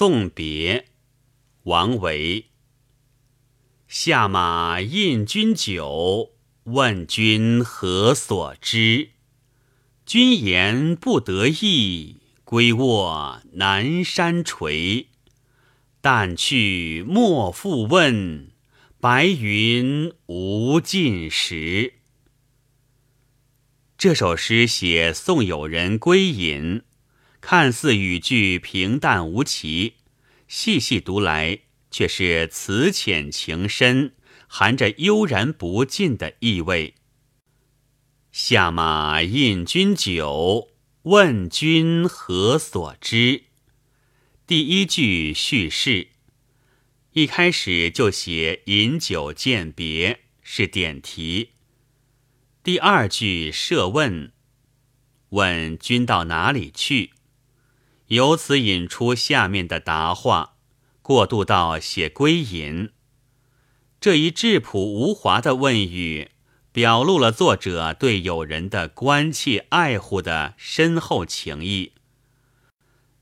送别，王维。下马饮君酒，问君何所知？君言不得意，归卧南山陲。但去莫复问，白云无尽时。这首诗写送友人归隐。看似语句平淡无奇，细细读来却是词浅情深，含着悠然不尽的意味。下马饮君酒，问君何所知？第一句叙事，一开始就写饮酒饯别，是点题。第二句设问，问君到哪里去？由此引出下面的答话，过渡到写归隐。这一质朴无华的问语，表露了作者对友人的关切爱护的深厚情谊。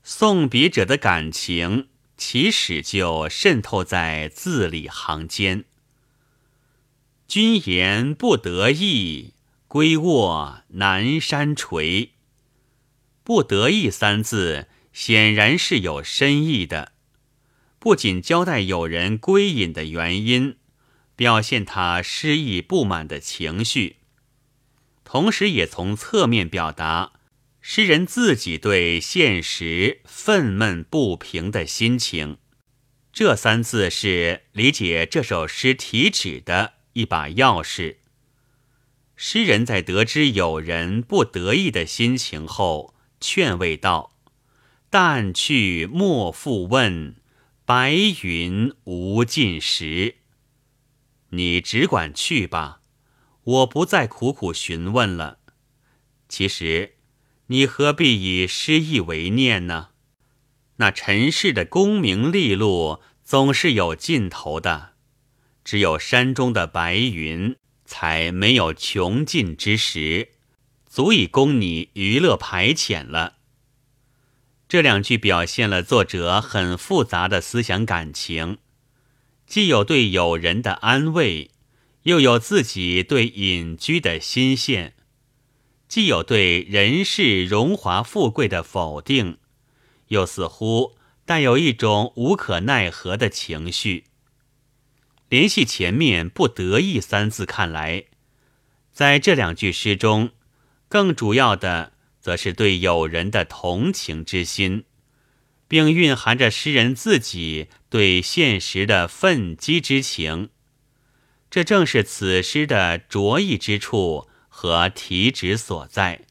送别者的感情，起始就渗透在字里行间。君言不得意，归卧南山陲。不得意三字。显然是有深意的，不仅交代友人归隐的原因，表现他失意不满的情绪，同时也从侧面表达诗人自己对现实愤懑不平的心情。这三字是理解这首诗题旨的一把钥匙。诗人在得知友人不得意的心情后，劝慰道。但去莫复问，白云无尽时。你只管去吧，我不再苦苦询问了。其实，你何必以失意为念呢？那尘世的功名利禄总是有尽头的，只有山中的白云，才没有穷尽之时，足以供你娱乐排遣了。这两句表现了作者很复杂的思想感情，既有对友人的安慰，又有自己对隐居的心羡；既有对人世荣华富贵的否定，又似乎带有一种无可奈何的情绪。联系前面“不得意”三字看来，在这两句诗中，更主要的。则是对友人的同情之心，并蕴含着诗人自己对现实的愤激之情。这正是此诗的着意之处和题旨所在。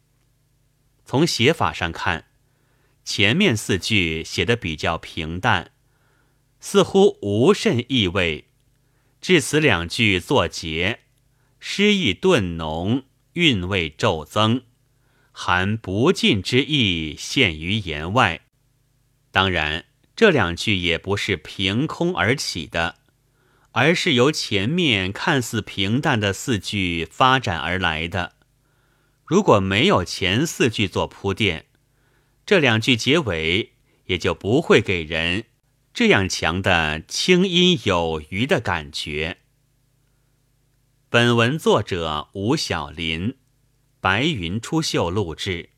从写法上看，前面四句写的比较平淡，似乎无甚意味；至此两句作结，诗意顿浓，韵味骤增。含不尽之意现于言外，当然这两句也不是凭空而起的，而是由前面看似平淡的四句发展而来的。如果没有前四句做铺垫，这两句结尾也就不会给人这样强的清音有余的感觉。本文作者吴小林。白云出岫录制。